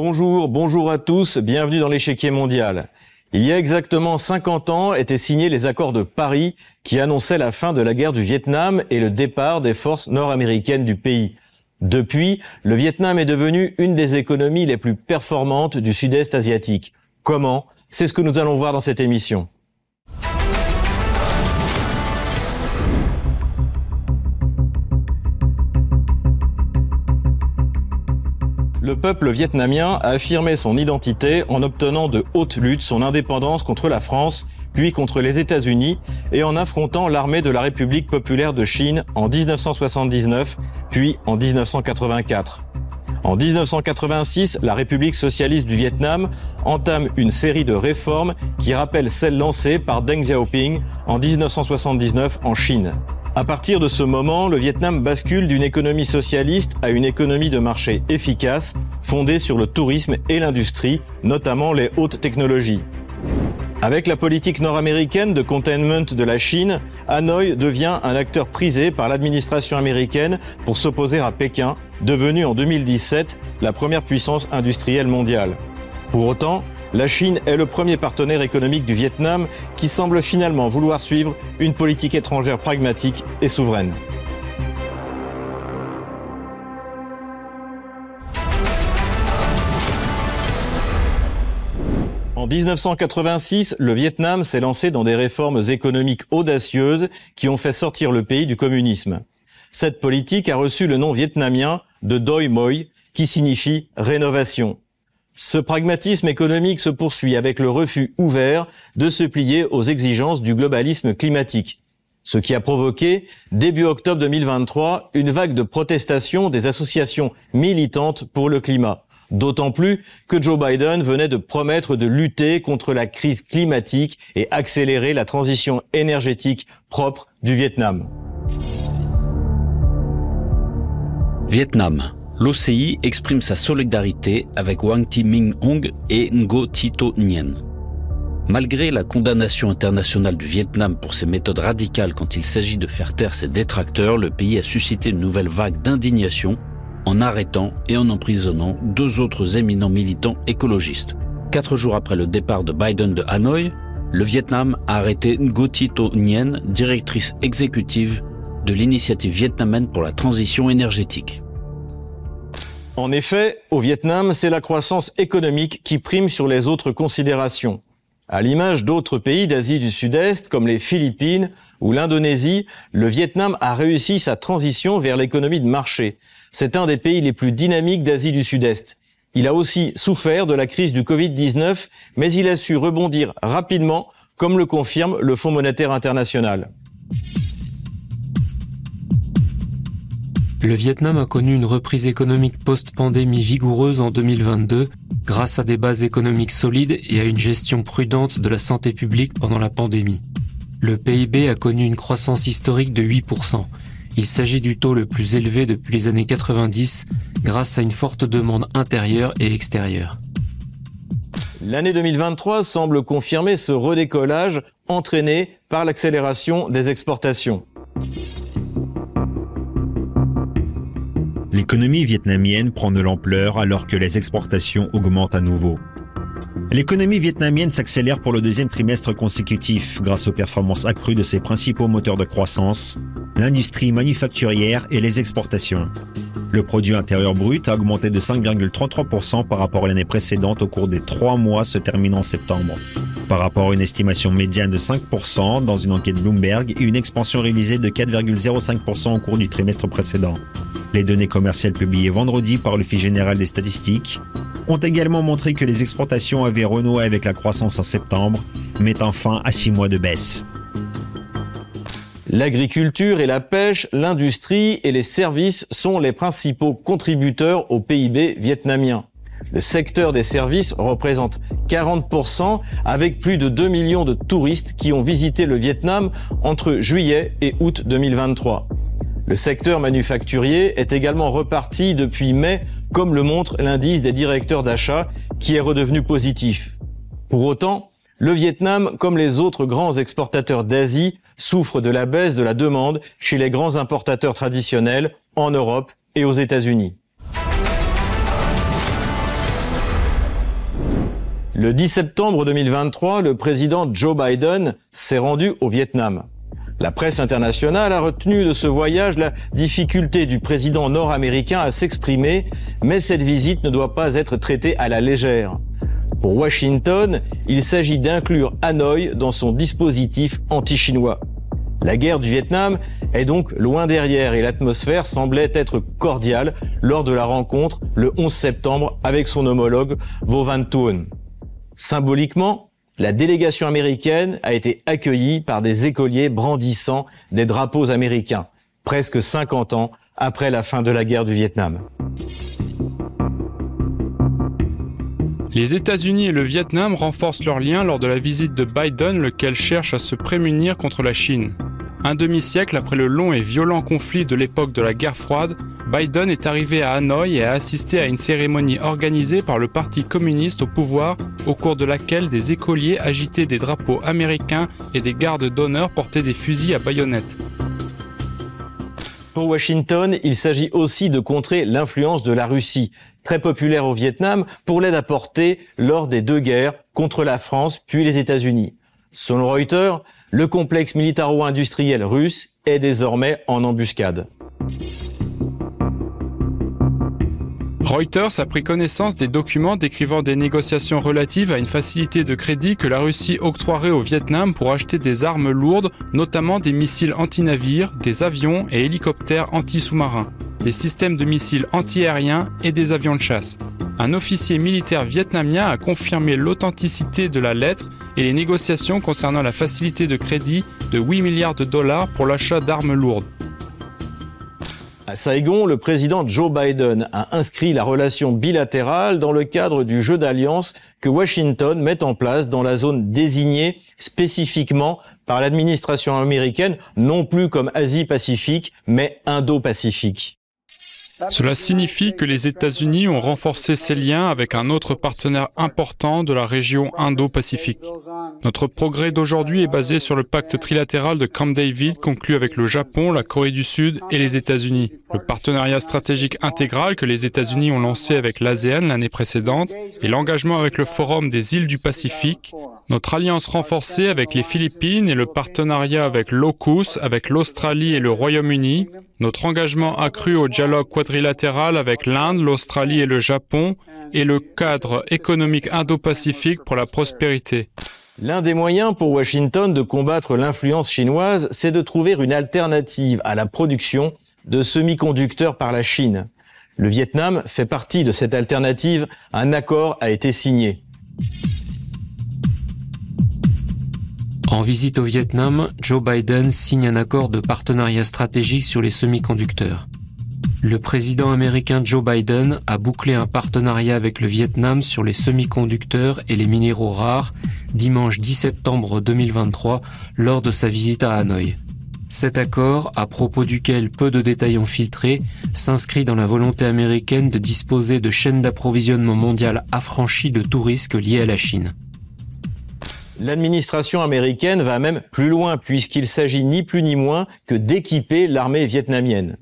Bonjour, bonjour à tous, bienvenue dans l'échiquier mondial. Il y a exactement 50 ans étaient signés les accords de Paris qui annonçaient la fin de la guerre du Vietnam et le départ des forces nord-américaines du pays. Depuis, le Vietnam est devenu une des économies les plus performantes du sud-est asiatique. Comment? C'est ce que nous allons voir dans cette émission. Le peuple vietnamien a affirmé son identité en obtenant de haute lutte son indépendance contre la France, puis contre les États-Unis, et en affrontant l'armée de la République populaire de Chine en 1979, puis en 1984. En 1986, la République socialiste du Vietnam entame une série de réformes qui rappellent celles lancées par Deng Xiaoping en 1979 en Chine. À partir de ce moment, le Vietnam bascule d'une économie socialiste à une économie de marché efficace, fondée sur le tourisme et l'industrie, notamment les hautes technologies. Avec la politique nord-américaine de containment de la Chine, Hanoï devient un acteur prisé par l'administration américaine pour s'opposer à Pékin, devenu en 2017 la première puissance industrielle mondiale. Pour autant, la Chine est le premier partenaire économique du Vietnam qui semble finalement vouloir suivre une politique étrangère pragmatique et souveraine. En 1986, le Vietnam s'est lancé dans des réformes économiques audacieuses qui ont fait sortir le pays du communisme. Cette politique a reçu le nom vietnamien de Doi Moi, qui signifie rénovation. Ce pragmatisme économique se poursuit avec le refus ouvert de se plier aux exigences du globalisme climatique. Ce qui a provoqué, début octobre 2023, une vague de protestations des associations militantes pour le climat. D'autant plus que Joe Biden venait de promettre de lutter contre la crise climatique et accélérer la transition énergétique propre du Vietnam. Vietnam, l'OCI exprime sa solidarité avec Wang Thi Minh Hong et Ngo Tito Nguyen. Malgré la condamnation internationale du Vietnam pour ses méthodes radicales quand il s'agit de faire taire ses détracteurs, le pays a suscité une nouvelle vague d'indignation en arrêtant et en emprisonnant deux autres éminents militants écologistes. Quatre jours après le départ de Biden de Hanoï, le Vietnam a arrêté Ngo Tito Nguyen, directrice exécutive de l'initiative vietnamienne pour la transition énergétique. En effet, au Vietnam, c'est la croissance économique qui prime sur les autres considérations. À l'image d'autres pays d'Asie du Sud-Est, comme les Philippines ou l'Indonésie, le Vietnam a réussi sa transition vers l'économie de marché. C'est un des pays les plus dynamiques d'Asie du Sud-Est. Il a aussi souffert de la crise du Covid-19, mais il a su rebondir rapidement, comme le confirme le Fonds monétaire international. Le Vietnam a connu une reprise économique post-pandémie vigoureuse en 2022 grâce à des bases économiques solides et à une gestion prudente de la santé publique pendant la pandémie. Le PIB a connu une croissance historique de 8%. Il s'agit du taux le plus élevé depuis les années 90 grâce à une forte demande intérieure et extérieure. L'année 2023 semble confirmer ce redécollage entraîné par l'accélération des exportations. L'économie vietnamienne prend de l'ampleur alors que les exportations augmentent à nouveau. L'économie vietnamienne s'accélère pour le deuxième trimestre consécutif grâce aux performances accrues de ses principaux moteurs de croissance, l'industrie manufacturière et les exportations. Le produit intérieur brut a augmenté de 5,33% par rapport à l'année précédente au cours des trois mois se terminant en septembre. Par rapport à une estimation médiane de 5% dans une enquête Bloomberg et une expansion réalisée de 4,05% au cours du trimestre précédent. Les données commerciales publiées vendredi par l'Office général des statistiques ont également montré que les exportations avaient renoué avec la croissance en septembre, mettant fin à six mois de baisse. L'agriculture et la pêche, l'industrie et les services sont les principaux contributeurs au PIB vietnamien. Le secteur des services représente 40% avec plus de 2 millions de touristes qui ont visité le Vietnam entre juillet et août 2023. Le secteur manufacturier est également reparti depuis mai, comme le montre l'indice des directeurs d'achat, qui est redevenu positif. Pour autant, le Vietnam, comme les autres grands exportateurs d'Asie, souffre de la baisse de la demande chez les grands importateurs traditionnels en Europe et aux États-Unis. Le 10 septembre 2023, le président Joe Biden s'est rendu au Vietnam. La presse internationale a retenu de ce voyage la difficulté du président nord-américain à s'exprimer, mais cette visite ne doit pas être traitée à la légère. Pour Washington, il s'agit d'inclure Hanoï dans son dispositif anti-chinois. La guerre du Vietnam est donc loin derrière et l'atmosphère semblait être cordiale lors de la rencontre le 11 septembre avec son homologue Vo Van. Symboliquement, la délégation américaine a été accueillie par des écoliers brandissant des drapeaux américains, presque 50 ans après la fin de la guerre du Vietnam. Les États-Unis et le Vietnam renforcent leurs liens lors de la visite de Biden, lequel cherche à se prémunir contre la Chine. Un demi-siècle après le long et violent conflit de l'époque de la guerre froide, Biden est arrivé à Hanoï et a assisté à une cérémonie organisée par le Parti communiste au pouvoir, au cours de laquelle des écoliers agitaient des drapeaux américains et des gardes d'honneur portaient des fusils à baïonnettes. Pour Washington, il s'agit aussi de contrer l'influence de la Russie, très populaire au Vietnam, pour l'aide apportée lors des deux guerres contre la France puis les États-Unis. Selon Reuters, le complexe militaro-industriel russe est désormais en embuscade. Reuters a pris connaissance des documents décrivant des négociations relatives à une facilité de crédit que la Russie octroierait au Vietnam pour acheter des armes lourdes, notamment des missiles anti-navires, des avions et hélicoptères anti-sous-marins, des systèmes de missiles anti-aériens et des avions de chasse. Un officier militaire vietnamien a confirmé l'authenticité de la lettre et les négociations concernant la facilité de crédit de 8 milliards de dollars pour l'achat d'armes lourdes. À Saigon, le président Joe Biden a inscrit la relation bilatérale dans le cadre du jeu d'alliance que Washington met en place dans la zone désignée spécifiquement par l'administration américaine, non plus comme Asie-Pacifique, mais Indo-Pacifique. Cela signifie que les États-Unis ont renforcé ses liens avec un autre partenaire important de la région Indo-Pacifique. Notre progrès d'aujourd'hui est basé sur le pacte trilatéral de Camp David conclu avec le Japon, la Corée du Sud et les États-Unis. Le partenariat stratégique intégral que les États-Unis ont lancé avec l'ASEAN l'année précédente et l'engagement avec le Forum des îles du Pacifique, notre alliance renforcée avec les Philippines et le partenariat avec l'AUKUS, avec l'Australie et le Royaume-Uni, notre engagement accru au dialogue quadrilatéral avec l'Inde, l'Australie et le Japon et le cadre économique indo-pacifique pour la prospérité. L'un des moyens pour Washington de combattre l'influence chinoise, c'est de trouver une alternative à la production de semi-conducteurs par la Chine. Le Vietnam fait partie de cette alternative. Un accord a été signé. En visite au Vietnam, Joe Biden signe un accord de partenariat stratégique sur les semi-conducteurs. Le président américain Joe Biden a bouclé un partenariat avec le Vietnam sur les semi-conducteurs et les minéraux rares dimanche 10 septembre 2023 lors de sa visite à Hanoï. Cet accord, à propos duquel peu de détails ont filtré, s'inscrit dans la volonté américaine de disposer de chaînes d'approvisionnement mondiales affranchies de tout risque lié à la Chine. L'administration américaine va même plus loin puisqu'il s'agit ni plus ni moins que d'équiper l'armée vietnamienne.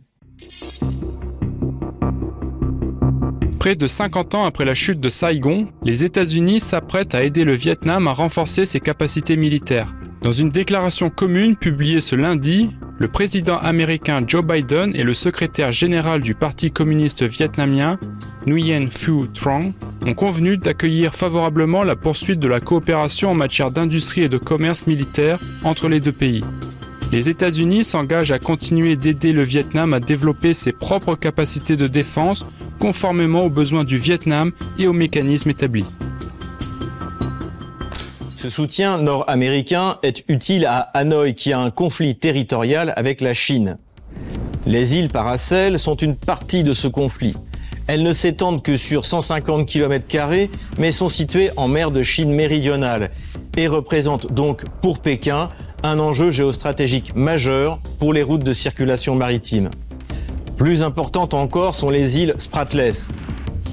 Près de 50 ans après la chute de Saigon, les États-Unis s'apprêtent à aider le Vietnam à renforcer ses capacités militaires. Dans une déclaration commune publiée ce lundi, le président américain Joe Biden et le secrétaire général du Parti communiste vietnamien, Nguyen Phu Trong, ont convenu d'accueillir favorablement la poursuite de la coopération en matière d'industrie et de commerce militaire entre les deux pays. Les États-Unis s'engagent à continuer d'aider le Vietnam à développer ses propres capacités de défense conformément aux besoins du Vietnam et aux mécanismes établis. Ce soutien nord-américain est utile à Hanoï qui a un conflit territorial avec la Chine. Les îles Paracel sont une partie de ce conflit. Elles ne s'étendent que sur 150 km mais sont situées en mer de Chine méridionale et représentent donc pour Pékin un enjeu géostratégique majeur pour les routes de circulation maritime. Plus importantes encore sont les îles Spratless,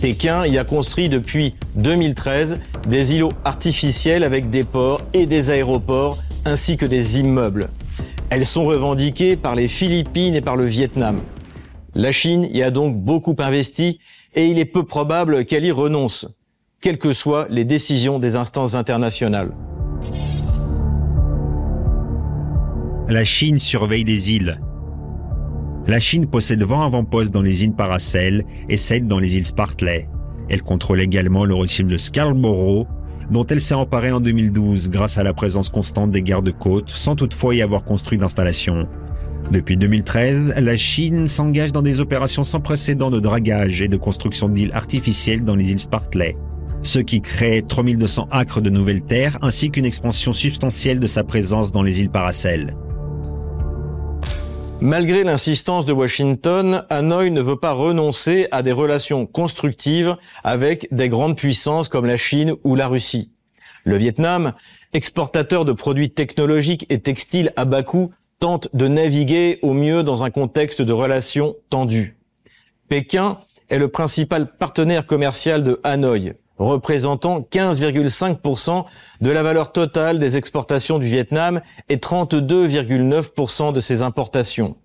Pékin y a construit depuis 2013 des îlots artificiels avec des ports et des aéroports ainsi que des immeubles. Elles sont revendiquées par les Philippines et par le Vietnam. La Chine y a donc beaucoup investi et il est peu probable qu'elle y renonce. quelles que soient les décisions des instances internationales. La Chine surveille des îles. La Chine possède 20 avant-postes dans les îles Paracel et 7 dans les îles Spartley. Elle contrôle également le régime de Scarborough, dont elle s'est emparée en 2012 grâce à la présence constante des gardes-côtes, sans toutefois y avoir construit d'installation. Depuis 2013, la Chine s'engage dans des opérations sans précédent de dragage et de construction d'îles artificielles dans les îles Spartley, ce qui crée 3200 acres de nouvelles terres ainsi qu'une expansion substantielle de sa présence dans les îles Paracel. Malgré l'insistance de Washington, Hanoï ne veut pas renoncer à des relations constructives avec des grandes puissances comme la Chine ou la Russie. Le Vietnam, exportateur de produits technologiques et textiles à bas coût, tente de naviguer au mieux dans un contexte de relations tendues. Pékin est le principal partenaire commercial de Hanoï, représentant 15,5% de la valeur totale des exportations du Vietnam et 32,9% de ses importations.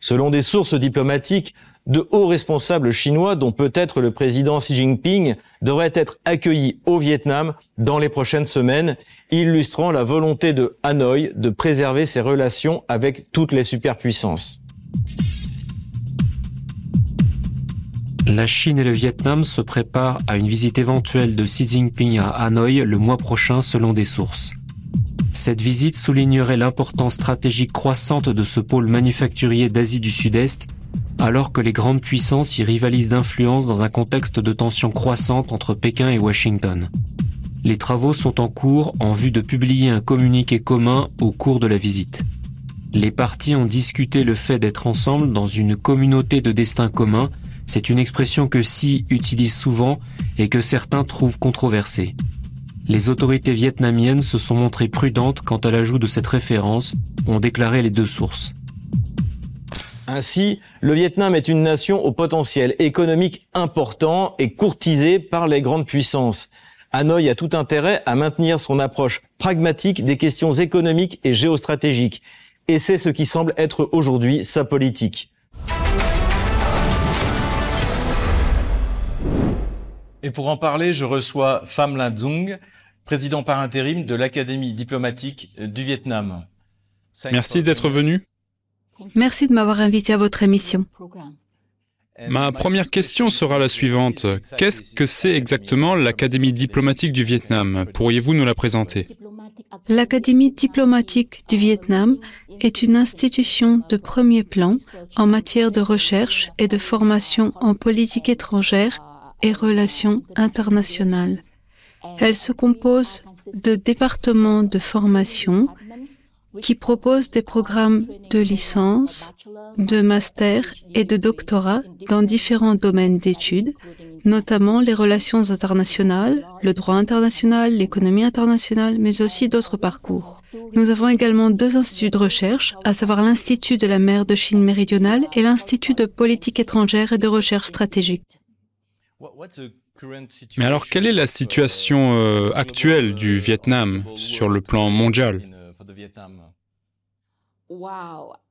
Selon des sources diplomatiques, de hauts responsables chinois, dont peut-être le président Xi Jinping, devraient être accueillis au Vietnam dans les prochaines semaines, illustrant la volonté de Hanoï de préserver ses relations avec toutes les superpuissances. La Chine et le Vietnam se préparent à une visite éventuelle de Xi Jinping à Hanoï le mois prochain selon des sources. Cette visite soulignerait l'importance stratégique croissante de ce pôle manufacturier d'Asie du Sud-Est, alors que les grandes puissances y rivalisent d'influence dans un contexte de tensions croissantes entre Pékin et Washington. Les travaux sont en cours en vue de publier un communiqué commun au cours de la visite. Les partis ont discuté le fait d'être ensemble dans une communauté de destin commun c'est une expression que Xi utilise souvent et que certains trouvent controversée. Les autorités vietnamiennes se sont montrées prudentes quant à l'ajout de cette référence, ont déclaré les deux sources. Ainsi, le Vietnam est une nation au potentiel économique important et courtisée par les grandes puissances. Hanoï a tout intérêt à maintenir son approche pragmatique des questions économiques et géostratégiques. Et c'est ce qui semble être aujourd'hui sa politique. Et pour en parler, je reçois Pham La Dung, président par intérim de l'Académie diplomatique du Vietnam. Merci d'être venu. Merci de m'avoir invité à votre émission. Ma première question sera la suivante. Qu'est-ce que c'est exactement l'Académie diplomatique du Vietnam? Pourriez-vous nous la présenter? L'Académie diplomatique du Vietnam est une institution de premier plan en matière de recherche et de formation en politique étrangère et relations internationales. Elle se compose de départements de formation qui proposent des programmes de licence, de master et de doctorat dans différents domaines d'études, notamment les relations internationales, le droit international, l'économie internationale, mais aussi d'autres parcours. Nous avons également deux instituts de recherche, à savoir l'Institut de la mer de Chine méridionale et l'Institut de politique étrangère et de recherche stratégique. Mais alors, quelle est la situation euh, actuelle du Vietnam sur le plan mondial?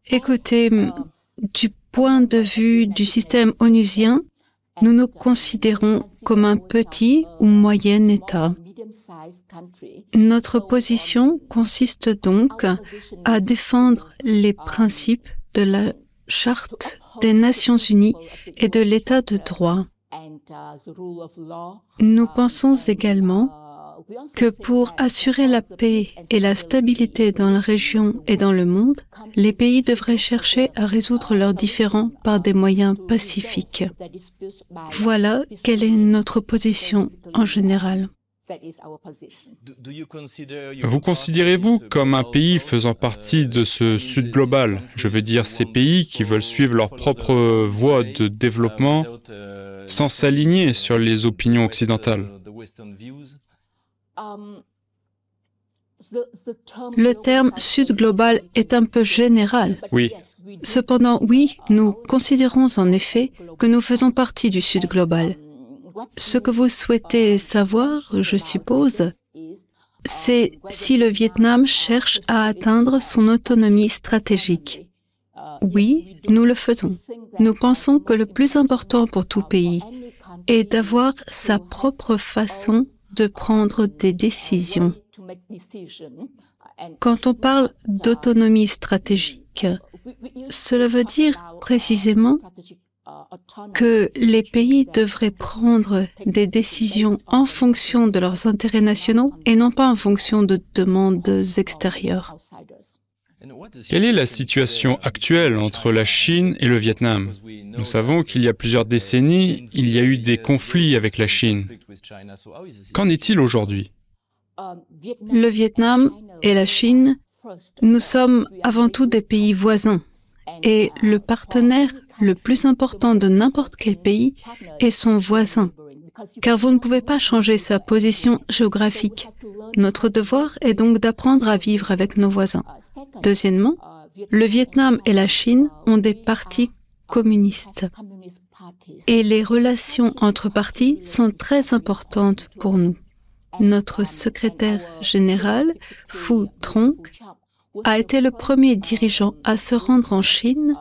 Écoutez, du point de vue du système onusien, nous nous considérons comme un petit ou moyen État. Notre position consiste donc à défendre les principes de la Charte des Nations Unies et de l'État de droit. Nous pensons également que pour assurer la paix et la stabilité dans la région et dans le monde, les pays devraient chercher à résoudre leurs différends par des moyens pacifiques. Voilà quelle est notre position en général. Vous considérez-vous comme un pays faisant partie de ce Sud global? Je veux dire ces pays qui veulent suivre leur propre voie de développement sans s'aligner sur les opinions occidentales Le terme Sud global est un peu général. Oui. Cependant, oui, nous considérons en effet que nous faisons partie du Sud global. Ce que vous souhaitez savoir, je suppose, c'est si le Vietnam cherche à atteindre son autonomie stratégique. Oui, nous le faisons. Nous pensons que le plus important pour tout pays, et d'avoir sa propre façon de prendre des décisions. Quand on parle d'autonomie stratégique, cela veut dire précisément que les pays devraient prendre des décisions en fonction de leurs intérêts nationaux et non pas en fonction de demandes extérieures. Quelle est la situation actuelle entre la Chine et le Vietnam? Nous savons qu'il y a plusieurs décennies, il y a eu des conflits avec la Chine. Qu'en est-il aujourd'hui? Le Vietnam et la Chine, nous sommes avant tout des pays voisins et le partenaire le plus important de n'importe quel pays est son voisin, car vous ne pouvez pas changer sa position géographique. Notre devoir est donc d'apprendre à vivre avec nos voisins. Deuxièmement, le Vietnam et la Chine ont des partis communistes. Et les relations entre partis sont très importantes pour nous. Notre secrétaire général, Fu Trong, a été le premier dirigeant à se rendre en Chine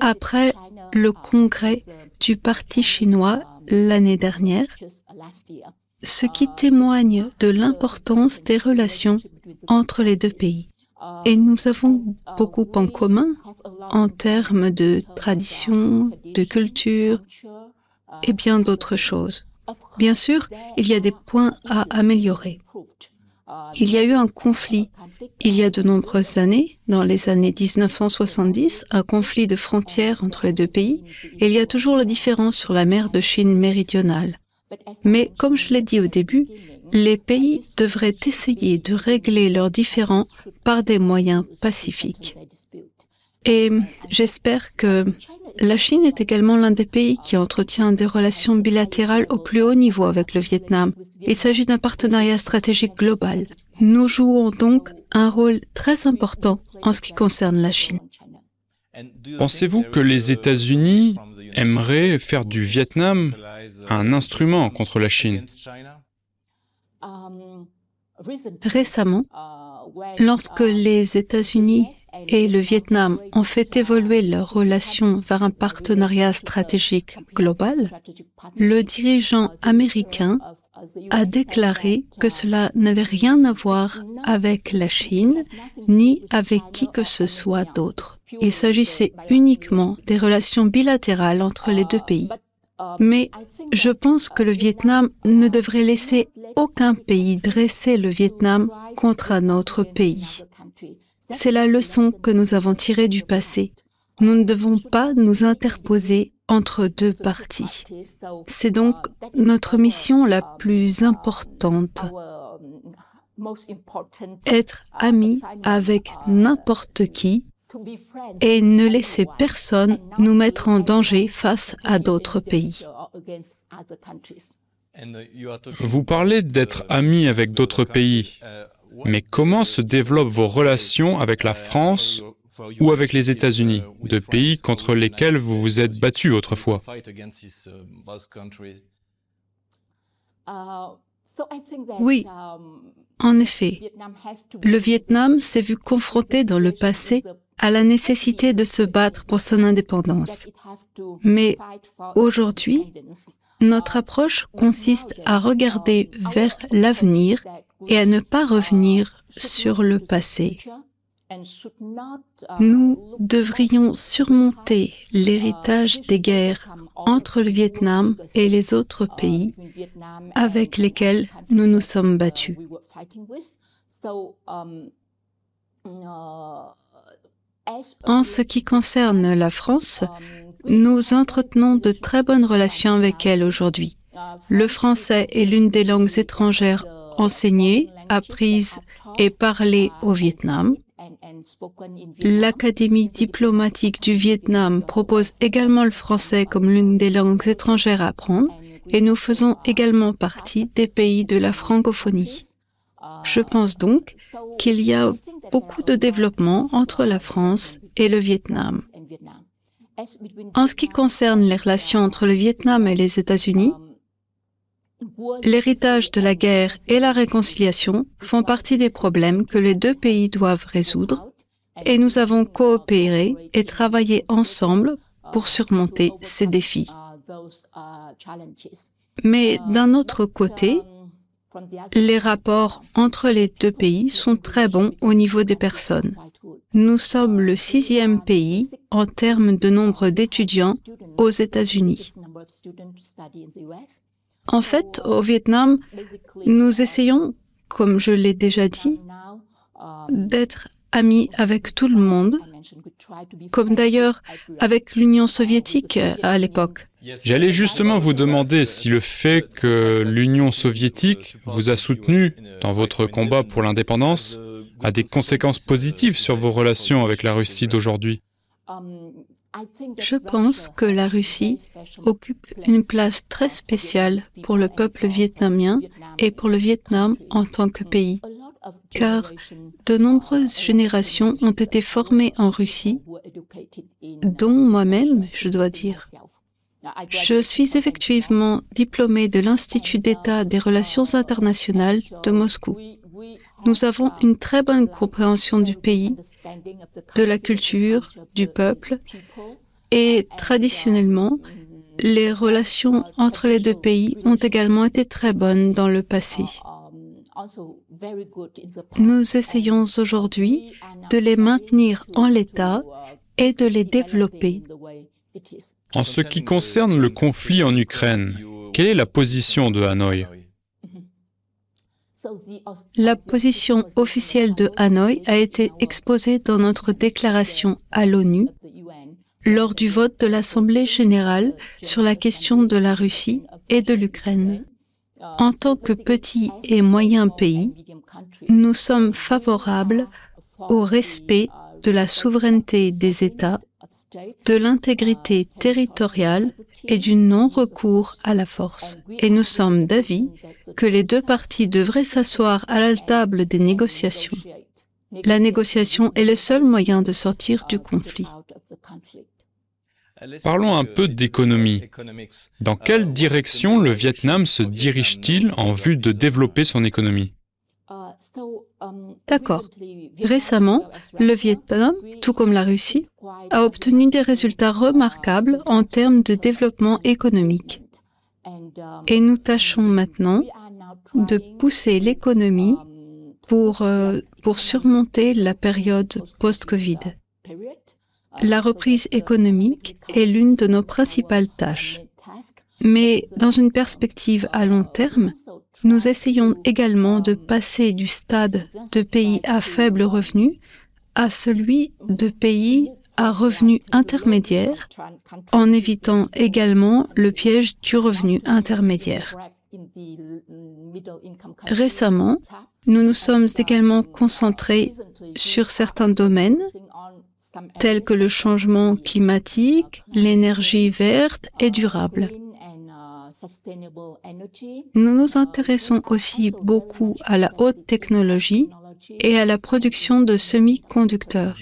après le congrès du Parti chinois l'année dernière, ce qui témoigne de l'importance des relations entre les deux pays. Et nous avons beaucoup en commun en termes de tradition, de culture et bien d'autres choses. Bien sûr, il y a des points à améliorer. Il y a eu un conflit il y a de nombreuses années, dans les années 1970, un conflit de frontières entre les deux pays, et il y a toujours la différence sur la mer de Chine méridionale. Mais comme je l'ai dit au début, les pays devraient essayer de régler leurs différends par des moyens pacifiques. Et j'espère que la Chine est également l'un des pays qui entretient des relations bilatérales au plus haut niveau avec le Vietnam. Il s'agit d'un partenariat stratégique global. Nous jouons donc un rôle très important en ce qui concerne la Chine. Pensez-vous que les États-Unis aimeraient faire du Vietnam un instrument contre la Chine? Récemment, lorsque les États-Unis et le Vietnam ont fait évoluer leurs relations vers un partenariat stratégique global, le dirigeant américain a déclaré que cela n'avait rien à voir avec la Chine ni avec qui que ce soit d'autre. Il s'agissait uniquement des relations bilatérales entre les deux pays. Mais je pense que le Vietnam ne devrait laisser aucun pays dresser le Vietnam contre un autre pays. C'est la leçon que nous avons tirée du passé. Nous ne devons pas nous interposer entre deux parties. C'est donc notre mission la plus importante. Être ami avec n'importe qui et ne laisser personne nous mettre en danger face à d'autres pays. Vous parlez d'être ami avec d'autres pays, mais comment se développent vos relations avec la France ou avec les États-Unis, deux pays contre lesquels vous vous êtes battu autrefois? Oui, en effet, le Vietnam s'est vu confronté dans le passé à la nécessité de se battre pour son indépendance. Mais aujourd'hui, notre approche consiste à regarder vers l'avenir et à ne pas revenir sur le passé. Nous devrions surmonter l'héritage des guerres entre le Vietnam et les autres pays avec lesquels nous nous sommes battus. En ce qui concerne la France, nous entretenons de très bonnes relations avec elle aujourd'hui. Le français est l'une des langues étrangères enseignées, apprises et parlées au Vietnam. L'Académie diplomatique du Vietnam propose également le français comme l'une des langues étrangères à apprendre et nous faisons également partie des pays de la francophonie. Je pense donc qu'il y a beaucoup de développement entre la France et le Vietnam. En ce qui concerne les relations entre le Vietnam et les États-Unis, L'héritage de la guerre et la réconciliation font partie des problèmes que les deux pays doivent résoudre et nous avons coopéré et travaillé ensemble pour surmonter ces défis. Mais d'un autre côté, les rapports entre les deux pays sont très bons au niveau des personnes. Nous sommes le sixième pays en termes de nombre d'étudiants aux États-Unis. En fait, au Vietnam, nous essayons, comme je l'ai déjà dit, d'être amis avec tout le monde, comme d'ailleurs avec l'Union soviétique à l'époque. J'allais justement vous demander si le fait que l'Union soviétique vous a soutenu dans votre combat pour l'indépendance a des conséquences positives sur vos relations avec la Russie d'aujourd'hui. Je pense que la Russie occupe une place très spéciale pour le peuple vietnamien et pour le Vietnam en tant que pays, car de nombreuses générations ont été formées en Russie, dont moi-même, je dois dire. Je suis effectivement diplômée de l'Institut d'État des relations internationales de Moscou. Nous avons une très bonne compréhension du pays, de la culture, du peuple, et traditionnellement, les relations entre les deux pays ont également été très bonnes dans le passé. Nous essayons aujourd'hui de les maintenir en l'état et de les développer. En ce qui concerne le conflit en Ukraine, quelle est la position de Hanoï? La position officielle de Hanoï a été exposée dans notre déclaration à l'ONU lors du vote de l'Assemblée générale sur la question de la Russie et de l'Ukraine. En tant que petit et moyen pays, nous sommes favorables au respect de la souveraineté des États, de l'intégrité territoriale et du non-recours à la force. Et nous sommes d'avis que les deux parties devraient s'asseoir à la table des négociations. La négociation est le seul moyen de sortir du conflit. Parlons un peu d'économie. Dans quelle direction le Vietnam se dirige-t-il en vue de développer son économie? D'accord. Récemment, le Vietnam, tout comme la Russie, a obtenu des résultats remarquables en termes de développement économique. Et nous tâchons maintenant de pousser l'économie pour, euh, pour surmonter la période post-Covid. La reprise économique est l'une de nos principales tâches. Mais dans une perspective à long terme, nous essayons également de passer du stade de pays à faible revenu à celui de pays à revenu intermédiaire, en évitant également le piège du revenu intermédiaire. Récemment, nous nous sommes également concentrés sur certains domaines tels que le changement climatique, l'énergie verte et durable. Nous nous intéressons aussi beaucoup à la haute technologie et à la production de semi-conducteurs.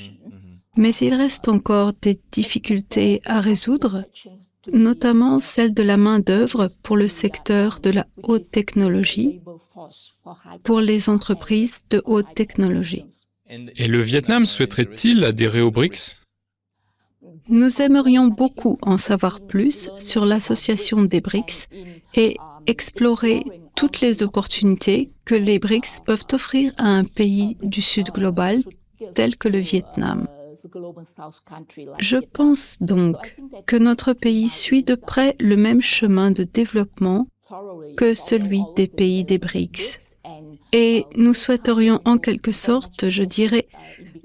Mais il reste encore des difficultés à résoudre, notamment celle de la main-d'œuvre pour le secteur de la haute technologie, pour les entreprises de haute technologie. Et le Vietnam souhaiterait-il adhérer aux BRICS? Nous aimerions beaucoup en savoir plus sur l'association des BRICS et explorer toutes les opportunités que les BRICS peuvent offrir à un pays du Sud global tel que le Vietnam. Je pense donc que notre pays suit de près le même chemin de développement que celui des pays des BRICS. Et nous souhaiterions en quelque sorte, je dirais,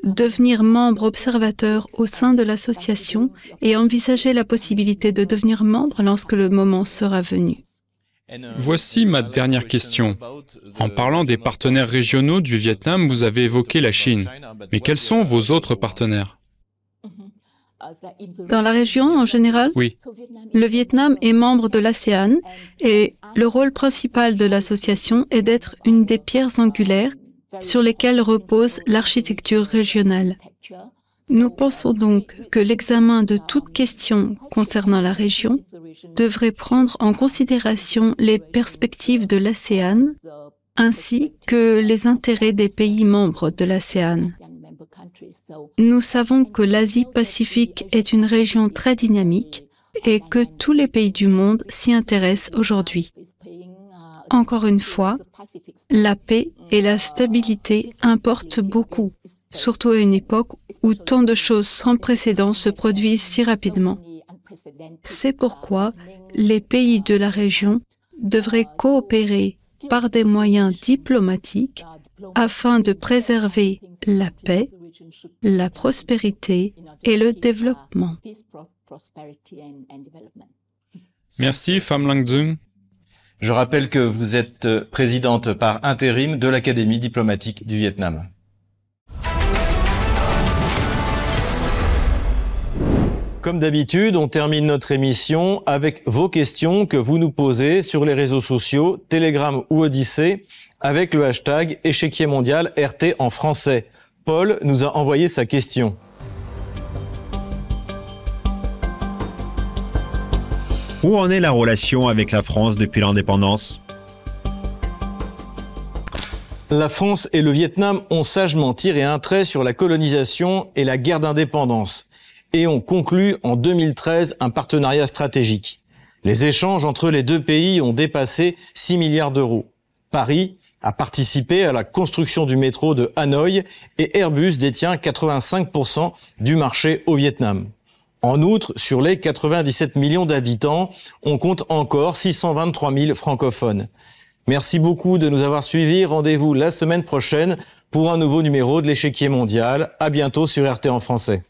devenir membre observateur au sein de l'association et envisager la possibilité de devenir membre lorsque le moment sera venu. Voici ma dernière question. En parlant des partenaires régionaux du Vietnam, vous avez évoqué la Chine. Mais quels sont vos autres partenaires? Dans la région en général, oui. le Vietnam est membre de l'ASEAN et le rôle principal de l'association est d'être une des pierres angulaires sur lesquelles repose l'architecture régionale. Nous pensons donc que l'examen de toute question concernant la région devrait prendre en considération les perspectives de l'ASEAN ainsi que les intérêts des pays membres de l'ASEAN. Nous savons que l'Asie-Pacifique est une région très dynamique et que tous les pays du monde s'y intéressent aujourd'hui. Encore une fois, la paix et la stabilité importent beaucoup, surtout à une époque où tant de choses sans précédent se produisent si rapidement. C'est pourquoi les pays de la région devraient coopérer par des moyens diplomatiques afin de préserver la paix, la prospérité et le développement. Merci, Pham Lang Je rappelle que vous êtes présidente par intérim de l'Académie diplomatique du Vietnam. Comme d'habitude, on termine notre émission avec vos questions que vous nous posez sur les réseaux sociaux, Telegram ou Odyssée, avec le hashtag échiquier mondial RT en français. Paul nous a envoyé sa question. Où en est la relation avec la France depuis l'indépendance? La France et le Vietnam ont sagement tiré un trait sur la colonisation et la guerre d'indépendance et ont conclu en 2013 un partenariat stratégique. Les échanges entre les deux pays ont dépassé 6 milliards d'euros. Paris a participé à la construction du métro de Hanoï et Airbus détient 85% du marché au Vietnam. En outre, sur les 97 millions d'habitants, on compte encore 623 000 francophones. Merci beaucoup de nous avoir suivis. Rendez-vous la semaine prochaine pour un nouveau numéro de l'échiquier mondial. À bientôt sur RT en français.